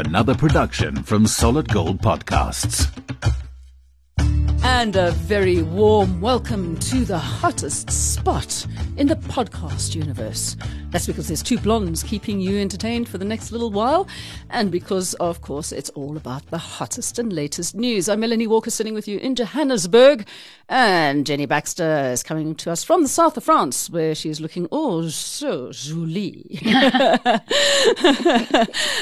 Another production from Solid Gold Podcasts. And a very warm welcome to the hottest spot in the podcast universe. That's because there's two blondes keeping you entertained for the next little while, and because, of course, it's all about the hottest and latest news. I'm Melanie Walker sitting with you in Johannesburg, and Jenny Baxter is coming to us from the south of France, where she is looking oh so jolie.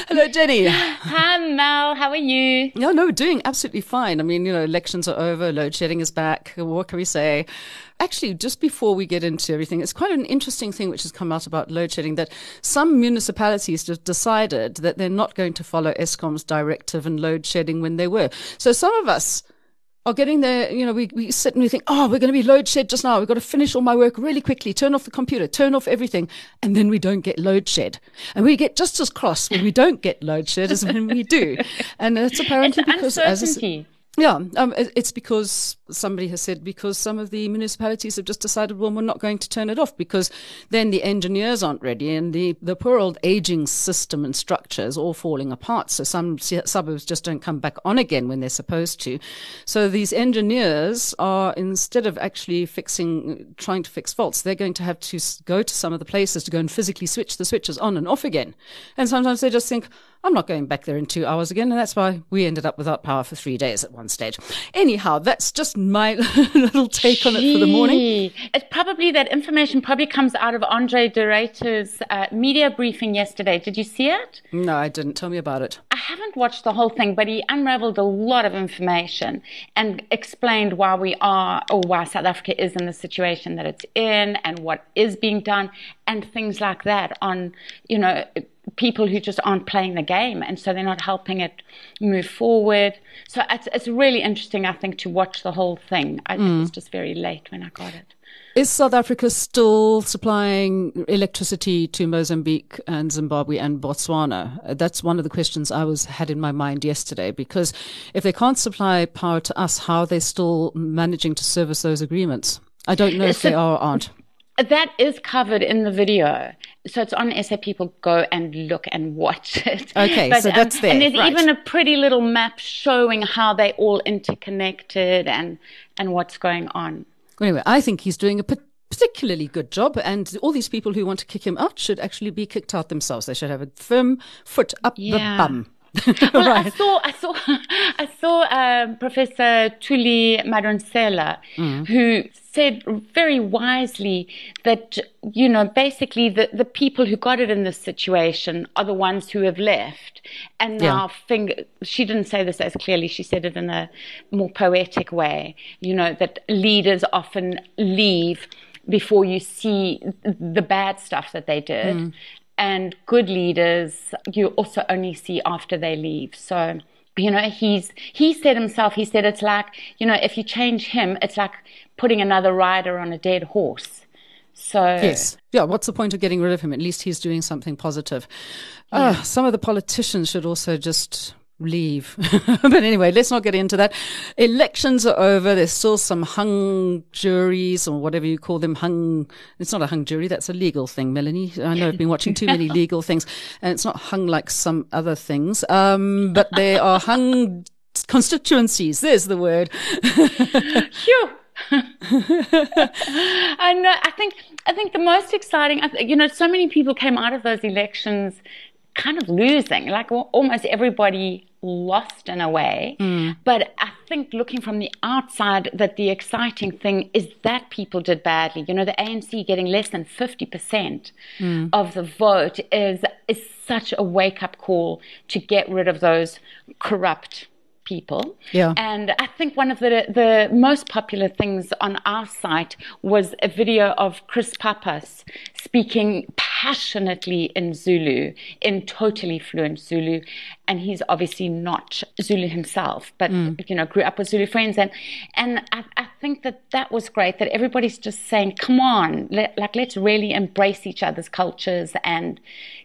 Hello, Jenny. Hi, Mel. How are you? No, no, doing absolutely fine. I mean, you know, elections are over, load shedding is back. What can we say? Actually, just before we get into everything, it's quite an interesting thing which has come out about load shedding that some municipalities have decided that they're not going to follow Eskom's directive and load shedding when they were. So some of us are getting there, you know, we, we sit and we think, oh, we're going to be load shed just now. We've got to finish all my work really quickly, turn off the computer, turn off everything. And then we don't get load shed. And we get just as cross when we don't get load shed as when we do. And that's apparently it's because uncertainty. as a, yeah, um, it's because somebody has said because some of the municipalities have just decided, well, we're not going to turn it off because then the engineers aren't ready and the, the poor old aging system and structure is all falling apart. So some suburbs just don't come back on again when they're supposed to. So these engineers are, instead of actually fixing, trying to fix faults, they're going to have to go to some of the places to go and physically switch the switches on and off again. And sometimes they just think, I'm not going back there in two hours again. And that's why we ended up without power for three days at one stage. Anyhow, that's just my little take on it for the morning. It's probably that information probably comes out of Andre de Ruyter's uh, media briefing yesterday. Did you see it? No, I didn't. Tell me about it. I haven't watched the whole thing, but he unraveled a lot of information and explained why we are or why South Africa is in the situation that it's in and what is being done and things like that on, you know, people who just aren't playing the game and so they're not helping it move forward so it's, it's really interesting i think to watch the whole thing I, mm. it was just very late when i got it is South Africa still supplying electricity to Mozambique and Zimbabwe and Botswana? That's one of the questions I was had in my mind yesterday because if they can't supply power to us, how are they still managing to service those agreements? I don't know if so, they are or aren't. That is covered in the video. So it's on SA People Go and look and watch it. Okay, but, so that's um, there. And there's right. even a pretty little map showing how they all interconnected and, and what's going on. Anyway, I think he's doing a particularly good job, and all these people who want to kick him out should actually be kicked out themselves. They should have a firm foot up yeah. the bum. well, right. I saw, I saw, I saw uh, Professor Thuli Madonsela, mm. who said very wisely that you know basically the the people who got it in this situation are the ones who have left, and now yeah. She didn't say this as clearly. She said it in a more poetic way. You know that leaders often leave before you see the bad stuff that they did. Mm and good leaders you also only see after they leave. So, you know, he's, he said himself, he said it's like, you know, if you change him, it's like putting another rider on a dead horse. So yes, yeah. What's the point of getting rid of him? At least he's doing something positive. Yeah. Uh, some of the politicians should also just leave. but anyway, let's not get into that. Elections are over. There's still some hung juries or whatever you call them. Hung. It's not a hung jury. That's a legal thing, Melanie. I know I've been watching too many legal things and it's not hung like some other things. Um, but there are hung constituencies. There's the word. Phew. I know. I think. I think the most exciting. You know, so many people came out of those elections kind of losing. Like almost everybody lost in a way. Mm. But I think looking from the outside, that the exciting thing is that people did badly. You know, the ANC getting less than 50% mm. of the vote is, is such a wake up call to get rid of those corrupt people. Yeah. And I think one of the the most popular things on our site was a video of Chris Pappas speaking passionately in Zulu, in totally fluent Zulu. And he's obviously not Zulu himself, but mm. you know, grew up with Zulu friends. And and I, I, think that that was great. That everybody's just saying, "Come on, let, like let's really embrace each other's cultures and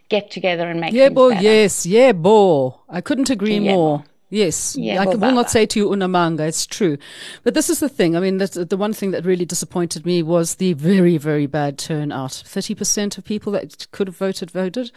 get together and make." Yeah, bo, yes, yeah, bo. I couldn't agree yeah. more. Yes, Yeah, I will not say to you unamanga. It's true, but this is the thing. I mean, the one thing that really disappointed me was the very, very bad turnout. Thirty percent of people that could have voted voted.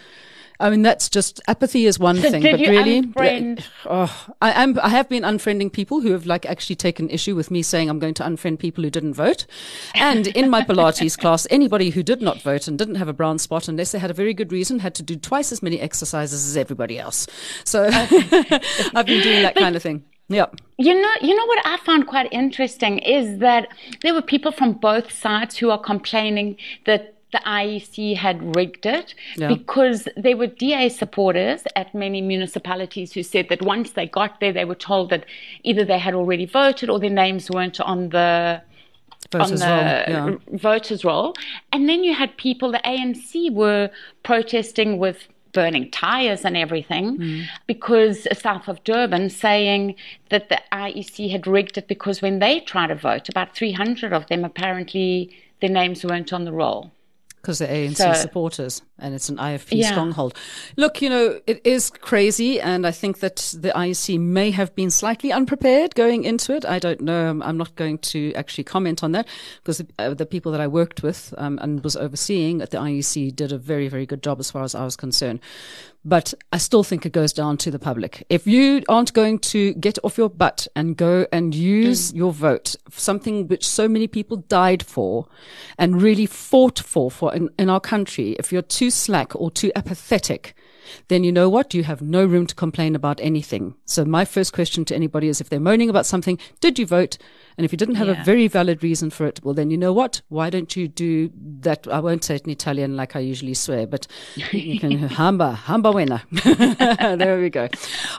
I mean, that's just apathy is one So thing, but really, unfriend- oh, I am. I have been unfriending people who have like actually taken issue with me saying I'm going to unfriend people who didn't vote. And in my Pilates class, anybody who did not vote and didn't have a brown spot, unless they had a very good reason, had to do twice as many exercises as everybody else. So I've been doing that kind of thing. Yeah. You know, you know what I found quite interesting is that there were people from both sides who are complaining that the IEC had rigged it Yeah. because there were DA supporters at many municipalities who said that once they got there, they were told that either they had already voted or their names weren't on the Voters on roll, the yeah. voters roll. And then you had people, the ANC were protesting with burning tires and everything Hmm. because south of Durban saying that the IEC had rigged it because when they tried to vote, about 300 of them apparently their names weren't on the roll. Because they're ANC So- supporters and it's an IFP Yeah. stronghold. Look, you know, it is crazy, and I think that the IEC may have been slightly unprepared going into it. I don't know. I'm, I'm not going to actually comment on that because the, uh, the people that I worked with um, and was overseeing at the IEC did a very, very good job as far as I was concerned. But I still think it goes down to the public. If you aren't going to get off your butt and go and use your vote, something which so many people died for and really fought for, for in, in our country, if you're too slack or too apathetic, then you know what? You have no room to complain about anything. So my first question to anybody is if they're moaning about something, did you vote? And if you didn't have a very valid reason for it, well, then you know what? Why don't you do that? I won't say it in Italian like I usually swear, but you can hamba, hamba wena. there we go.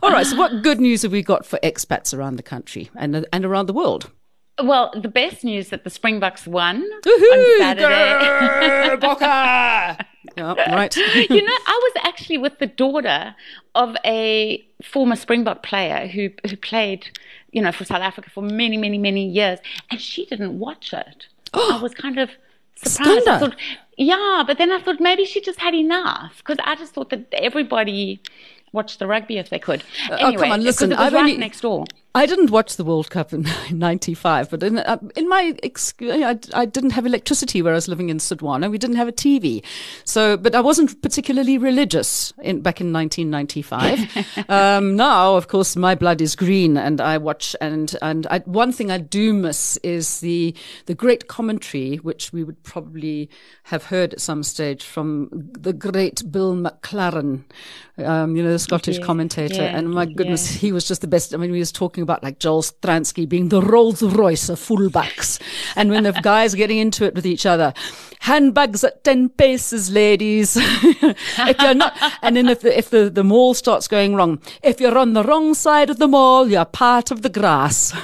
All right. So what good news have we got for expats around the country and, and around the world? Well, the best news that the Springboks won on Saturday. Grr, Boca! yeah, right. you know, I was actually with the daughter of a former Springbok player who who played, you know, for South Africa for many, many, many years, and she didn't watch it. I was kind of surprised. I thought, yeah, but then I thought maybe she just had enough because I just thought that everybody watched the rugby if they could. Uh, oh, Anyway, come on, listen, because it was I've right only- next door. I didn't watch the World Cup in '95, but in, uh, in my ex- I, I didn't have electricity where I was living in Sodwana. We didn't have a TV, so but I wasn't particularly religious in back in 1995. um, now, of course, my blood is green, and I watch. And and I, one thing I do miss is the the great commentary, which we would probably have heard at some stage from the great Bill McLaren, um, you know, the Scottish Yeah, commentator. yeah, and my goodness, yeah. he was just the best. I mean, he was talking about like Joel Stransky being the Rolls Royce of fullbacks. and when the guys getting into it with each other, handbags at 10 paces, ladies. if you're not, and then if the, if the, the maul starts going wrong, if you're on the wrong side of the maul, you're part of the grass.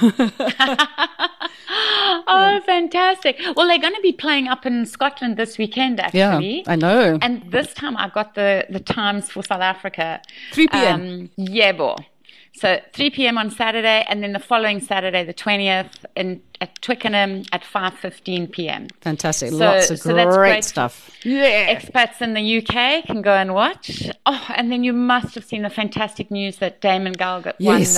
Oh, fantastic! Well, they're going to be playing up in Scotland this weekend, yeah, actually. I know. And this time I got the, the times for South Africa. 3 p.m.. Um, yebo. So 3 p.m. on Saturday, and then the following Saturday, the 20th, in, at Twickenham at 5.15 p.m. Fantastic. So- Lots of so that's great, great. stuff. Yeah. Expats in the UK can go and watch. Oh, and then you must have seen the fantastic news that Damon Galgut Yes.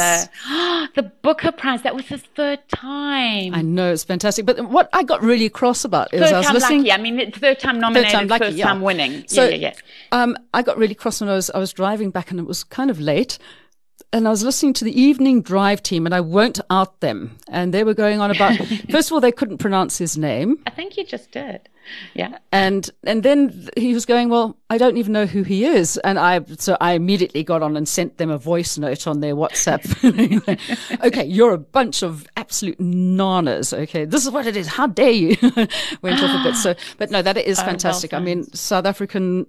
won the, the Booker Prize. That was his third time. I know it's fantastic. But what I got really cross about is I third was time listening. lucky. I mean, it's third time nominated, Third time lucky, first yeah. time winning. So, yeah, yeah, yeah. Um, I got really cross when I was I was driving back and it was kind of late. And I was listening to the evening drive team and I won't out them. And they were going on about, first of all, they couldn't pronounce his name. I think you just did. Yeah. And, and then he was going, well, I don't even know who he is. And I, so I immediately got on and sent them a voice note on their WhatsApp. okay. You're a bunch of absolute nanas. Okay. This is what it is. How dare you? Went off a bit. So, but no, that is Oh, well fantastic. I mean, South African,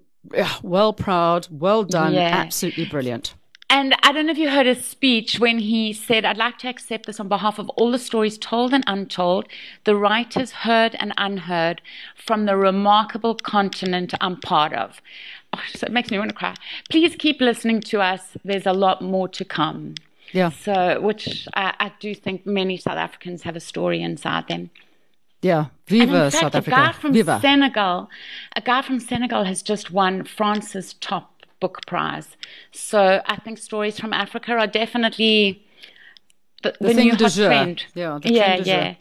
well proud, well done, Yeah. absolutely brilliant. And I don't know if you heard his speech when he said, I'd like to accept this on behalf of all the stories told and untold, the writers heard and unheard from the remarkable continent I'm part of. Oh, so it makes me want to cry. Please keep listening to us. There's a lot more to come. Yeah. So, which I, I do think many South Africans have a story inside them. Yeah. Viva in fact, South a guy from Viva. Senegal, a guy from Senegal has just won France's top Book Prize. So I think stories from Africa are definitely the, The the, thing new hot jour. trend. Yeah, the yeah, thing yeah.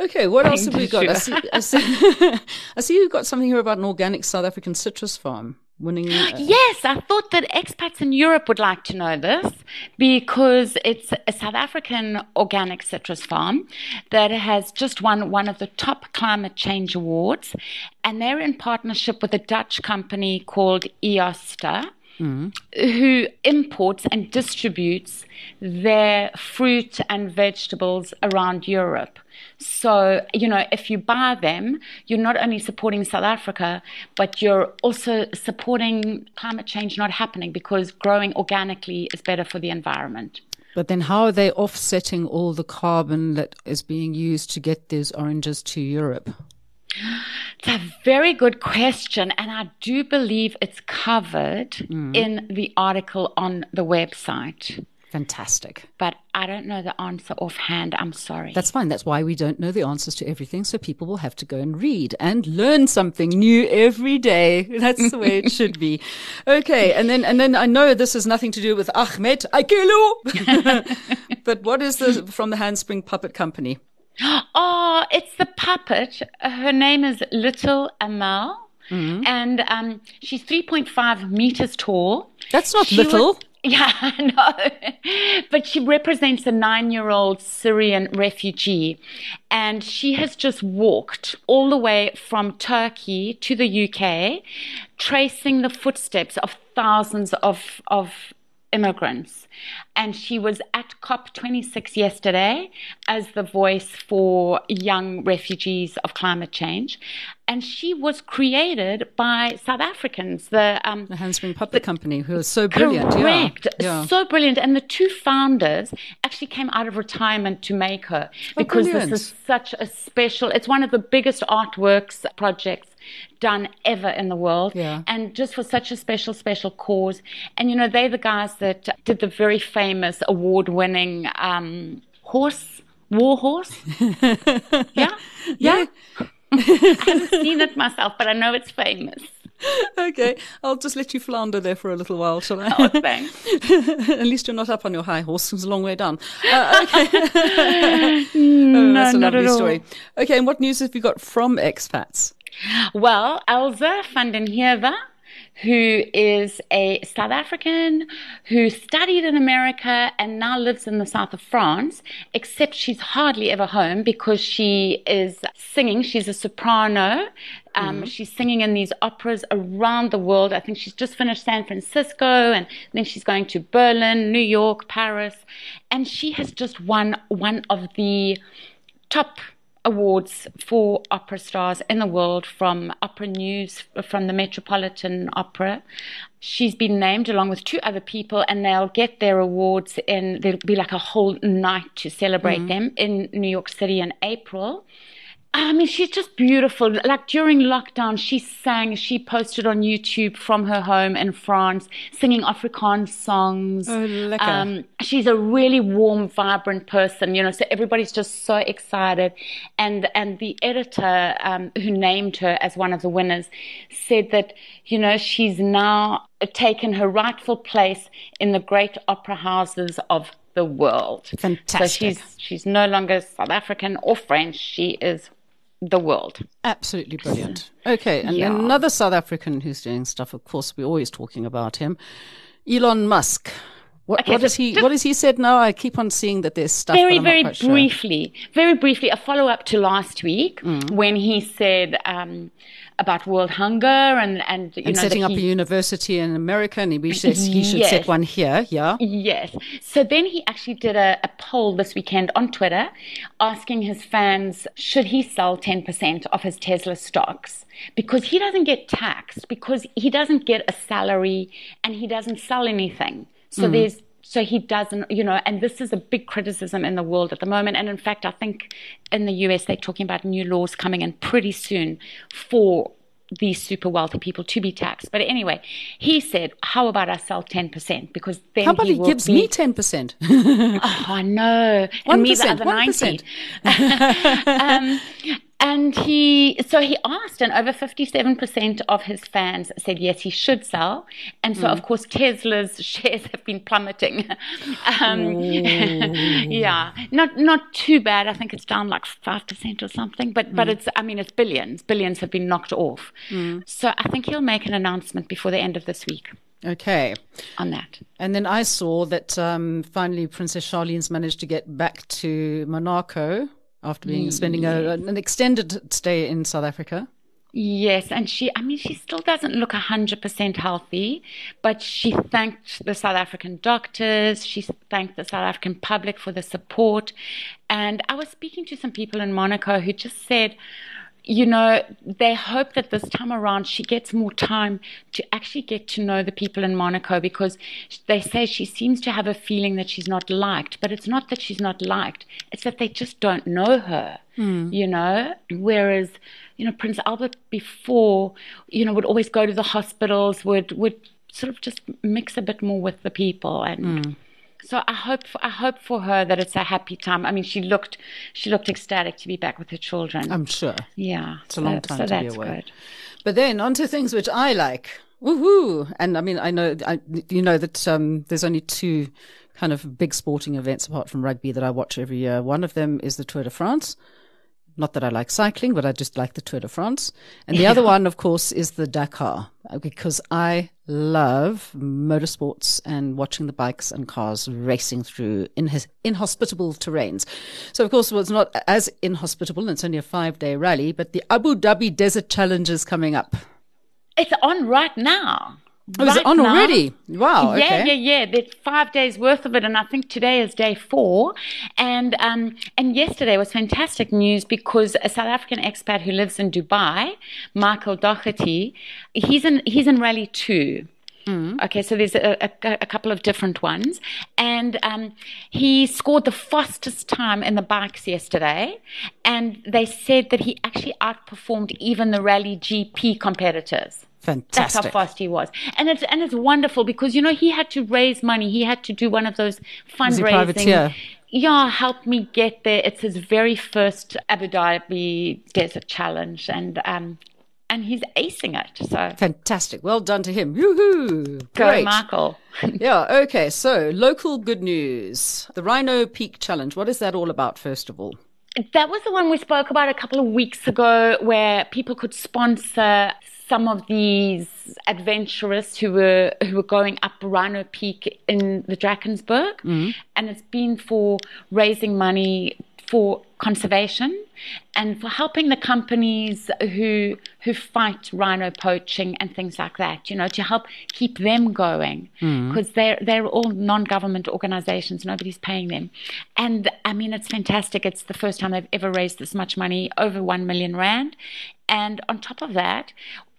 Okay, what else have we got? I see. I, see, I see you've got something here about an organic South African citrus farm winning. uh, Yes, I thought that expats in Europe would like to know this because it's a South African organic citrus farm that has just won one of the top climate change awards. And they're in partnership with a Dutch company called Eosta. Mm-hmm. Who imports and distributes their fruit and vegetables around Europe. So, you know, if you buy them, you're not only supporting South Africa, but you're also supporting climate change not happening because growing organically is better for the environment. But then, how are they offsetting all the carbon that is being used to get these oranges to Europe? It's a very good question, and I do believe it's covered mm. in the article on the website. Fantastic. But I don't know the answer offhand. I'm sorry. That's fine. That's why we don't know the answers to everything. So people will have to go and read and learn something new every day. That's the way it should be. Okay. And then, and then I know this has nothing to do with Ahmed Aikelu, but what is the, from the Handspring Puppet Company? Oh, it's the puppet. Her name is Little Amal. And um, she's 3.5 meters tall. That's not She little. was- yeah, I know. But she represents a nine year old Syrian refugee. And she has just walked all the way from Turkey to the UK, tracing the footsteps of thousands of, of immigrants. And she was at COP26 yesterday as the voice for young refugees of climate change. And she was created by South Africans, the um, the Handspring Puppet Company, who is so brilliant. Correct. Yeah. So brilliant. And the two founders actually came out of retirement to make her because brilliant. this is such a special, it's one of the biggest artworks projects done ever in the world. Yeah. And just for such a special, special cause. And you know, they're the guys that did the very famous award winning um, horse, war horse. yeah. Yeah. I haven't seen it myself, but I know it's famous. okay. I'll just let you flounder there for a little while, shall I? Oh, thanks. At least you're not up on your high horse. It's a long way down. Uh, okay. oh, that's a lovely story. Okay, and what news have you got from expats? Well, Elza van den Heever, who is a South African who studied in America and now lives in the south of France, except she's hardly ever home because she is singing. She's a soprano. Um, She's singing in these operas around the world. I think she's just finished San Francisco and then she's going to Berlin, New York, Paris. And she has just won one of the top awards for opera stars in the world from Opera News, from the Metropolitan Opera. She's been named along with two other people, and they'll get their awards in, there'll be like a whole night to celebrate mm. them in New York City in April. I mean, she's just beautiful. Like during lockdown, she sang, she posted on YouTube from her home in France, singing Afrikaans songs. Oh. Um, she's a really warm, vibrant person, you know, so everybody's just so excited. And, and the editor, um, who named her as one of the winners said that, you know, she's now taken her rightful place in the great opera houses of the world. Fantastic. So she's, she's no longer South African or French. She is the world. Absolutely brilliant. Okay, and Yeah. another South African who's doing stuff. Of course, we're always talking about him, Elon Musk. What, Okay, what so has he? What has he said now? I keep on seeing that there's stuff. very, but I'm not very quite sure. briefly, very briefly, a follow up to last week Mm. when he said um, about world hunger and and you And know setting up a university in America, and he says he should set one here. Yeah. Yes. So then he actually did a, a poll this weekend on Twitter asking his fans should he sell 10% of his Tesla stocks because he doesn't get taxed, because he doesn't get a salary and he doesn't sell anything. So mm. there's so he doesn't, you know, and this is a big criticism in the world at the moment. And in fact, I think in the US, they're talking about new laws coming in pretty soon for these super wealthy people to be taxed. But anyway, he said, how about I sell 10%? Because then How about he, gives be, me ten percent? Oh, I know. And me the 1%, other 90. 1%. um, and he, so he asked, and over 57% of his fans said yes, he should sell. And so, of course, Tesla's shares have been plummeting. um, yeah, not not too bad. I think it's down like 5% or something, but, but it's, I mean, it's billions. Billions have been knocked off. So I think he'll make an announcement before the end of this week Okay. on that. And then I saw that um, finally Princess Charlene's managed to get back to Monaco after being spending a, an extended stay in South Africa. Yes, and she, I mean, she still doesn't look 100% healthy, but she thanked the South African doctors, she thanked the South African public for the support. And I was speaking to some people in Monaco who just said, you know, they hope that this time around she gets more time to actually get to know the people in Monaco because they say she seems to have a feeling that she's not liked, but it's not that she's not liked, it's that they just don't know her, hmm. you know? Whereas, you know, Prince Albert before, you know, would always go to the hospitals, would, would sort of just mix a bit more with the people and. Hmm. So I hope I hope for her that it's a happy time. I mean, she looked she looked ecstatic to be back with her children. I'm sure. yeah, It's a long time so to be away. good. But then on to things which I like. Woohoo! And I mean, I know, I, you know that um, there's only two kind of big sporting events apart from rugby that I watch every year. One of them is the Tour de France. Not that I like cycling, but I just like the Tour de France. And the other one, of course, is the Dakar uh, because I love motorsports and watching the bikes and cars racing through in inhospitable terrains. So, of course, well, it's not as inhospitable. And it's only a five day rally, but the Abu Dhabi Desert Challenge is coming up. It's on right now. Oh, is it Right on now. already? Wow. Yeah, okay. yeah, yeah. There's five days worth of it, and I think today is day four. And um, and yesterday was fantastic news because a South African expat who lives in Dubai, Michael Docherty, he's in he's in Rally Two. Okay, so there's a, a, a couple of different ones, and um, he scored the fastest time in the bikes yesterday, and they said that he actually outperformed even the Rally GP competitors. That's how fast he was, and it's and it's wonderful because you know he had to raise money. He had to do one of those fundraising. Yeah, help me get there. It's his very first Abu Dhabi Desert Challenge, and um, and he's acing it. So Fantastic. Well done to him. Yoo-hoo. go, Great. Michael. Yeah. Okay. So local good news. The Rhino Peak Challenge. What is that all about, first of all? That was the one we spoke about a couple of weeks ago, where people could sponsor some of these adventurers who were who were going up Rhino Peak in the Drakensberg, mm-hmm. and it's been for raising money for conservation and for helping the companies who who fight rhino poaching and things like that you know to help keep them going. Mm-hmm. Because they're they're all non-government organizations. Nobody's paying them. And i mean it's fantastic. It's the first time they've ever raised this much money over 1 million rand. And on top of that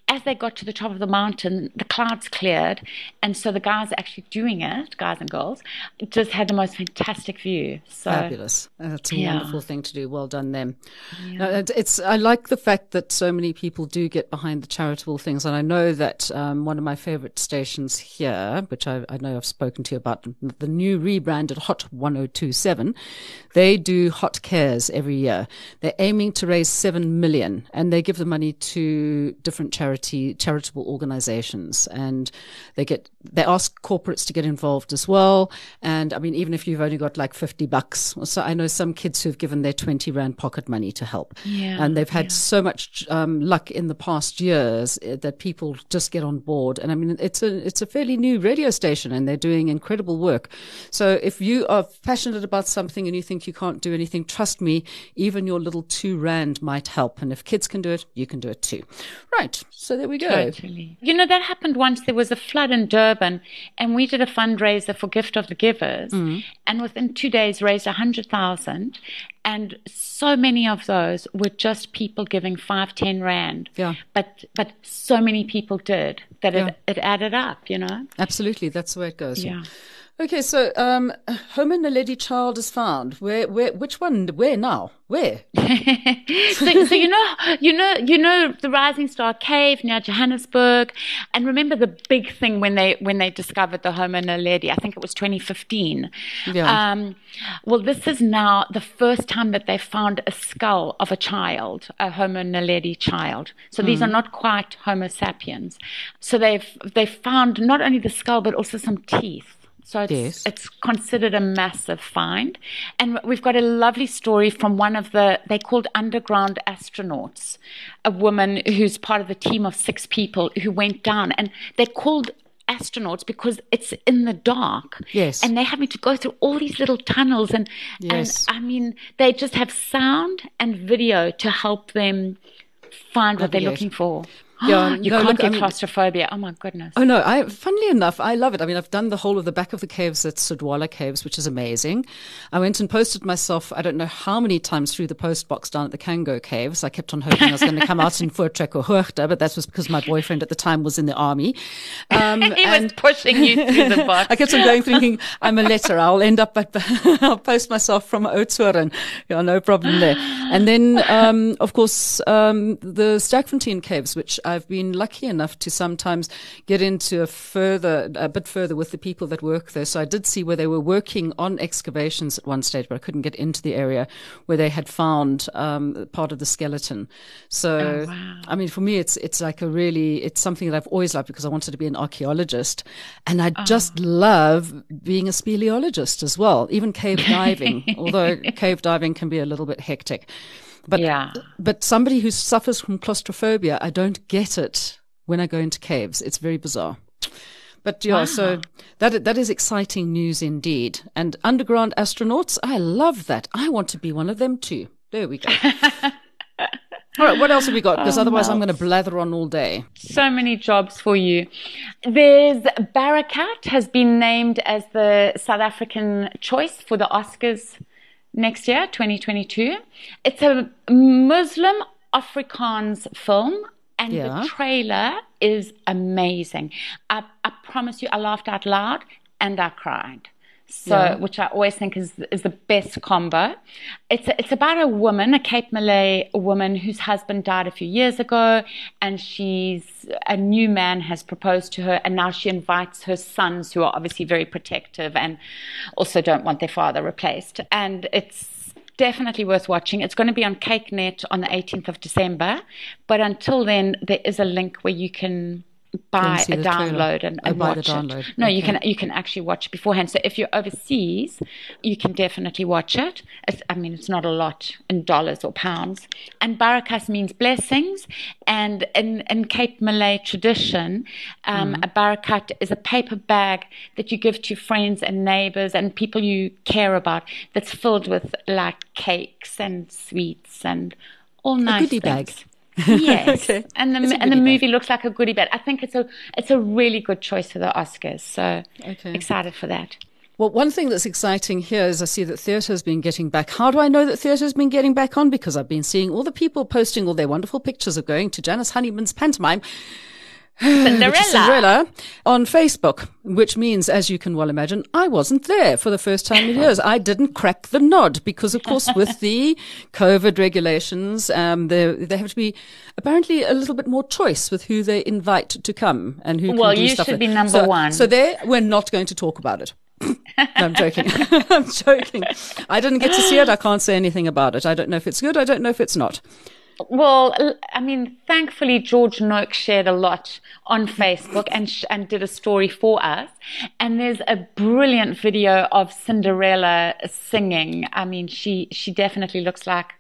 as they got to the top of the mountain, the clouds cleared, and so the guys actually doing it, guys and girls, just had the most fantastic view. So Fabulous. That's a Yeah. wonderful thing to do. Well done, them. Uh, it's. I like the fact that so many people do get behind the charitable things, and I know that um, one of my favourite stations here, which I, I know I've spoken to you about, the new rebranded Hot 1027, they do Hot Cares every year. They're aiming to raise seven million, and they give the money to different charity charitable organisations, and they get they ask corporates to get involved as well. And I mean, even if you've only got like fifty bucks, so I know some kids who've given their twenty rand pocket money to help, Yeah, and they've had so much um, luck in the past years eh, that people just get on board. And I mean, it's a it's a fairly new radio station, and they're doing incredible work. So if you are passionate about something and you think you can't do anything, trust me, even your little two rand might help. And if kids can do it, you can do it too. Right. So there we go. Totally. You know, that happened once. There was a flood in Durban, and we did a fundraiser for Gift of the Givers, mm. and within two days raised a hundred thousand. And so many of those were just people giving five, ten rand. Yeah. But but so many people did that Yeah. it, it added up. You know. Absolutely. That's the way it goes. Yeah. Okay, so um, Homo naledi child is found. Where, where, which one? Where now? Where? so, so you know, you know, you know the Rising Star Cave near Johannesburg, and remember the big thing when they when they discovered the Homo naledi. I think it was 2015. Yeah. Um, well, this is now the first time that they found a skull of a child, a Homo naledi child. So these are not quite Homo sapiens. So they've they found not only the skull but also some teeth. So it's, Yes. it's considered a massive find. And we've got a lovely story from one of the, they called underground astronauts, a woman who's part of the team of six people who went down. And they're called astronauts because it's in the dark. Yes. And they're having to go through all these little tunnels. And, Yes. and I mean, they just have sound and video to help them find what they're Navigate. looking for. Yeah, you no, can't look, I get mean- claustrophobia. Oh my goodness. Oh no! I, funnily enough, I love it. I mean, I've done the whole of the back of the caves at Sudwala Caves, which is amazing. I went and posted myself. I don't know how many times through the post box down at the Cango Caves. I kept on hoping I was going to come out in Voortrekkerhoogte, but that was because my boyfriend at the time was in the army. Um, he was pushing you through the box. I kept on going thinking, I'm a letter. I'll end up at, I'll post myself from Oudtshoorn. Yeah, no problem there. And then, um, of course, um, the Sterkfontein caves, which I've been lucky enough to sometimes get into a further, a bit further with the people that work there. So I did see where they were working on excavations at one stage, but I couldn't get into the area where they had found, um, part of the skeleton. So, I mean, for me, it's, it's like a really, it's something that I've always loved because I wanted to be an archaeologist and I just love being a speleologist as well, even cave diving, although cave diving can be a little bit hectic. But, Yeah. but somebody who suffers from claustrophobia, I don't get it when I go into caves. It's very bizarre. But yeah, so that that is exciting news indeed. And underground astronauts, I love that. I want to be one of them too. There we go. all right, what else have we got? Because oh, otherwise, I'm going to blather on all day. so many jobs for you. There's Barakat has been named as the South African choice for the Oscars next year, 2022. It's a Muslim Afrikaans film. And Yeah. the trailer is amazing. I, I promise you, I laughed out loud and I cried. So, Yeah. which I always think is is the best combo. It's it's about a woman, a Cape Malay woman whose husband died a few years ago, and she's a new man has proposed to her, and now she invites her sons, who are obviously very protective and also don't want their father replaced. And it's definitely worth watching. It's going to be on kykNET on the 18th of December, but until then, there is a link where you can buy a download and, and watch download. it. No, you can you can actually watch it beforehand. So if you're overseas, you can definitely watch it. It's, I mean, it's not a lot in dollars or pounds. And barakas means blessings. And in, in Cape Malay tradition, um, Mm-hmm. a barakat is a paper bag that you give to friends and neighbors and people you care about that's filled with like cakes and sweets and all nice goodie things. bag. Yes, Okay. and the It's and the movie looks like a goodie bag. I think it's a it's a really good choice for the Oscars. So Okay. excited for that. Well, one thing that's exciting here is I see that theatre has been getting back. How do I know that theatre has been getting back on? Because I've been seeing all the people posting all their wonderful pictures of going to Janice Honeyman's pantomime, Cinderella. Cinderella, on Facebook, which means, as you can well imagine, I wasn't there for the first time in years. I didn't crack the nod because, of course, with the COVID regulations, um, there, there have to be apparently a little bit more choice with who they invite to come and who Well, can do you stuff should be number so, one. So there, we're not going to talk about it. no, I'm joking. I'm joking. I didn't get to see it. I can't say anything about it. I don't know if it's good. I don't know if it's not. Well, I mean, thankfully George Noak shared a lot on Facebook and sh- and did a story for us. And there's a brilliant video of Cinderella singing. I mean, she she definitely looks like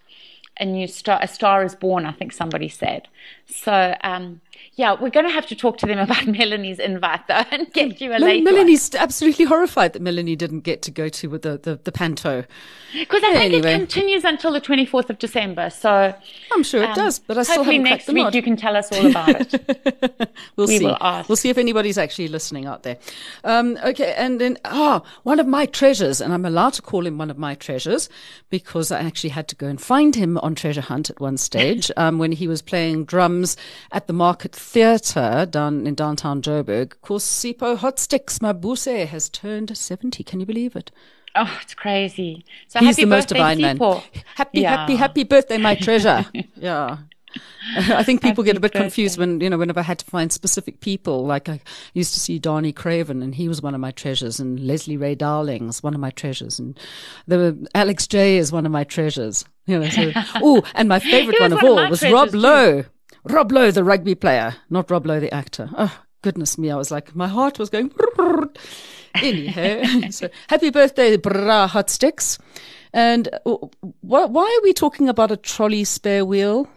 a new star. A star is born. I think somebody said. So. um yeah, we're going to have to talk to them about Melanie's invite though and get you a Mel- late Melanie's absolutely horrified that Melanie didn't get to go to the, the, the panto. Because I think Anyway. it continues until the 24th of December. So I'm sure it um, does, but I still hopefully haven't next week you can tell us all about it. We'll We see. will ask. We'll see if anybody's actually listening out there. Um, okay, and then ah, one of my treasures, and I'm allowed to call him one of my treasures because I actually had to go and find him on treasure hunt at one stage um, when he was playing drums at the Market Theatre down in downtown Joburg. Of course, Sipho Hotsticks Mabuse has turned 70. Can you believe it? Oh, it's crazy. So He's happy the most birthday, divine man. Happy, Yeah. happy, happy birthday, my treasure. yeah. I think people get a bit confused when, you know, whenever I had to find specific people, like I used to see Danie Craven and he was one of my treasures and Leslie Ray Darling's one of my treasures and there were, Alex J is one of my treasures. You know, so, oh, and my favorite one of one all was Rob too. Louw. Rob Louw, the rugby player, not Rob Lowe, the actor. Oh, goodness me. I was like, my heart was going. Anyhow, so happy birthday, Bra Hot Sticks. And wh- why are we talking about a trolley spare wheel?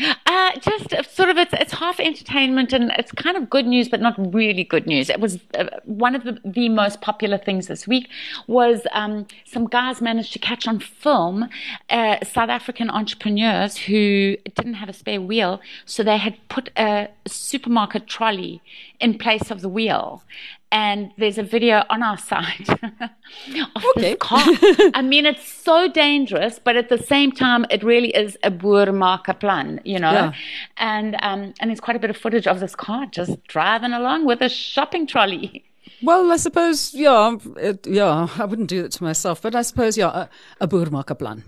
Uh, just uh, sort of, it's, it's half entertainment and it's kind of good news, but not really good news. It was uh, one of the, the most popular things this week was um, some guys managed to catch on film uh, South African entrepreneurs who didn't have a spare wheel, so they had put a supermarket trolley in place of the wheel. And there's a video on our site of Okay. this car. I mean, it's so dangerous, but at the same time, it really is a boermarker plan, you know. Yeah. And um, and there's quite a bit of footage of this car just driving along with a shopping trolley. Well, I suppose, yeah, it, yeah, I wouldn't do that to myself, but I suppose, yeah, a, a boermaker plan.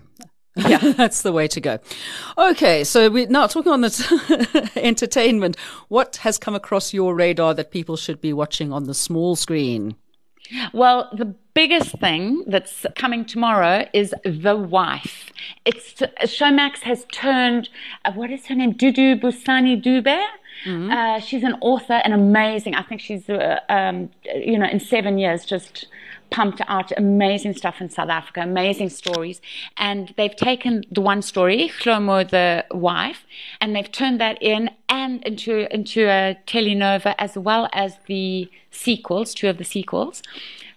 Yeah, that's the way to go. Okay, so we're now talking on this entertainment. What has come across your radar that people should be watching on the small screen? Well, the biggest thing that's coming tomorrow is The Wife. It's Showmax has turned uh, what is her name? Dudu Busani Dube. Uh, she's an author and amazing. I think she's, uh, um, you know, in seven years just pumped out amazing stuff in South Africa, amazing stories. And they've taken the one story, Hlomu the wife, and they've turned that in and into into a telenova as well as the sequels, two of the sequels.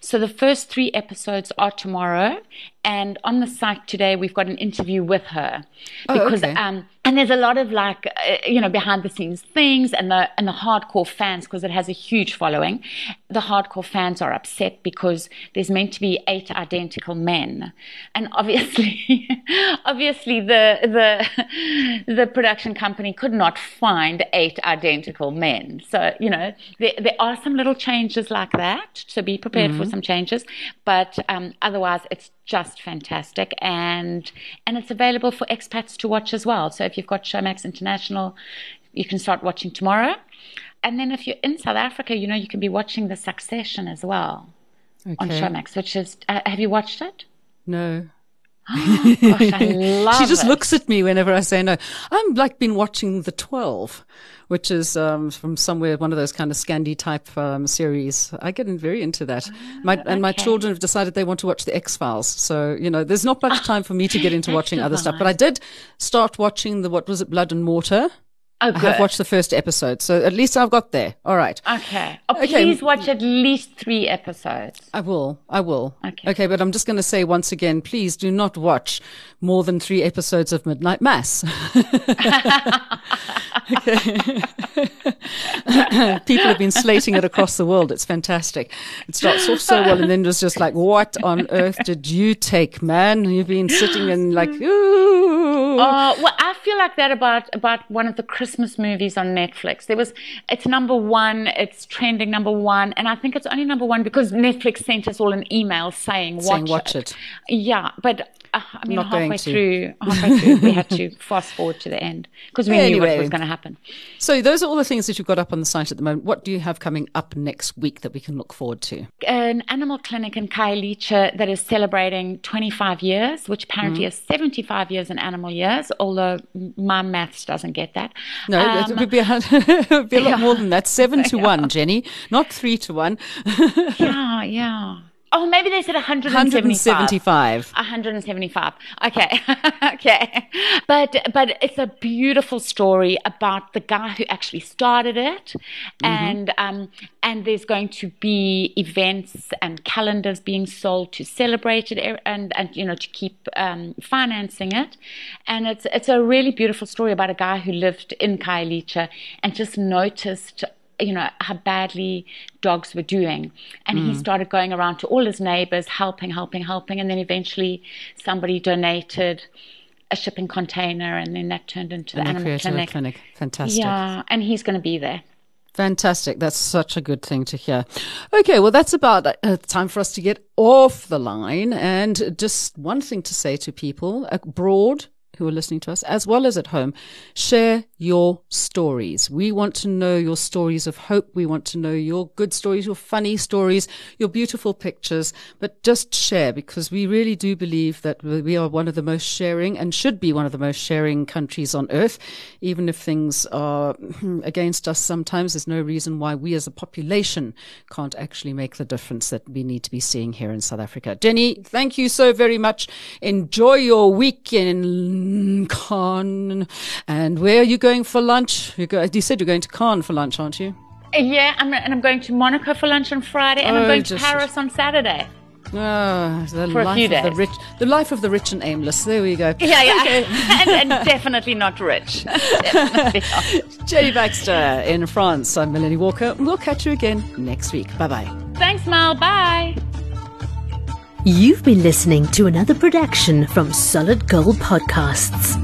So the first three episodes are tomorrow, and on the site today we've got an interview with her because okay. um, and there's a lot of like uh, you know behind the scenes things and the and the hardcore fans because it has a huge following. The hardcore fans are upset because there's meant to be eight identical men. And obviously obviously the the the production company could not find eight identical men. So you know there, there are some little changes like that so be prepared for some changes. But um, otherwise it's just fantastic and and it's available for expats to watch as well so if you've got showmax international you can start watching tomorrow and then if you're in south africa you know you can be watching the succession as well on Okay. showmax which is uh, have you watched it No. Gosh, I love she just it. looks at me whenever I say no. I'm like been watching The 12, which is um, from somewhere, one of those kind of Scandi type um, series. I get very into that. My, and my children have decided they want to watch The X Files. So, you know, there's not much time for me to get into watching other stuff. But I did start watching the, what was it, Blood and Mortar. Oh I have watched the first episode. So at least I've got there. All right. okay oh, Okay. please watch at least three episodes I will. I will. Okay. Okay, but I'm just going to say once again, please do not watch more than three episodes of Midnight Mass. People have been slating it across the world. It's fantastic. It starts off so well, and then it's just like, what on earth did you take, man? You've been sitting and like, ooh. Uh, well, I feel like that about about one of the Christmas movies on Netflix. There was, it's number one, it's trending number one, and I think it's only number one because Netflix sent us all an email saying watch, Saying watch it. Yeah, but uh, I mean, halfway through, halfway through, we had to fast forward to the end because we knew what was going to happen. So those are all the things that you've got up on the site at the moment. What do you have coming up next week that we can look forward to? An animal clinic in Khayelitsha that is celebrating 25 years, which apparently Mm. is 75 years in animal years, although my maths doesn't get that. No, it Um, would be a, it would be a lot more than that. Seven to one, Jenny, not three to one. yeah, yeah. Oh, maybe they said 175. 175. 175. Okay. okay. But but it's a beautiful story about the guy who actually started it and um and there's going to be events and calendars being sold to celebrate it er- and and you know to keep um financing it and it's it's a really beautiful story about a guy who lived in Khayelitsha and just noticed you know how badly dogs were doing and he started going around to all his neighbors helping helping helping and then eventually somebody donated a shipping container, and then that turned into the And they animal clinic. clinic. Fantastic. Yeah, and he's going to be there. Fantastic. That's such a good thing to hear. Okay, well, that's about uh, time for us to get off the line. And just one thing to say to people abroad who are listening to us, as well as at home, share your stories. We want to know your stories of hope. We want to know your good stories, your funny stories, your beautiful pictures, but just share because we really do believe that we are one of the most sharing and should be one of the most sharing countries on earth. Even if things are against us sometimes, there's no reason why we as a population can't actually make the difference that we need to be seeing here in South Africa. Jenny, thank you so very much. Enjoy your week in Con And where are you going for lunch? You, go, you said you're going to Cannes for lunch, aren't you? Yeah, I'm, and I'm going to Monaco for lunch on Friday, and Oh, I'm going to Paris on Saturday. Ah, the For a life few of the rich, the life of the rich and aimless. There we go. Yeah, yeah, and, and definitely not rich. Definitely not. Jenny Baxter in France. I'm Melanie Walker. We'll catch you again next week. Bye bye. Thanks, Mal. Bye. You've been listening to another production from Solid Gold Podcasts.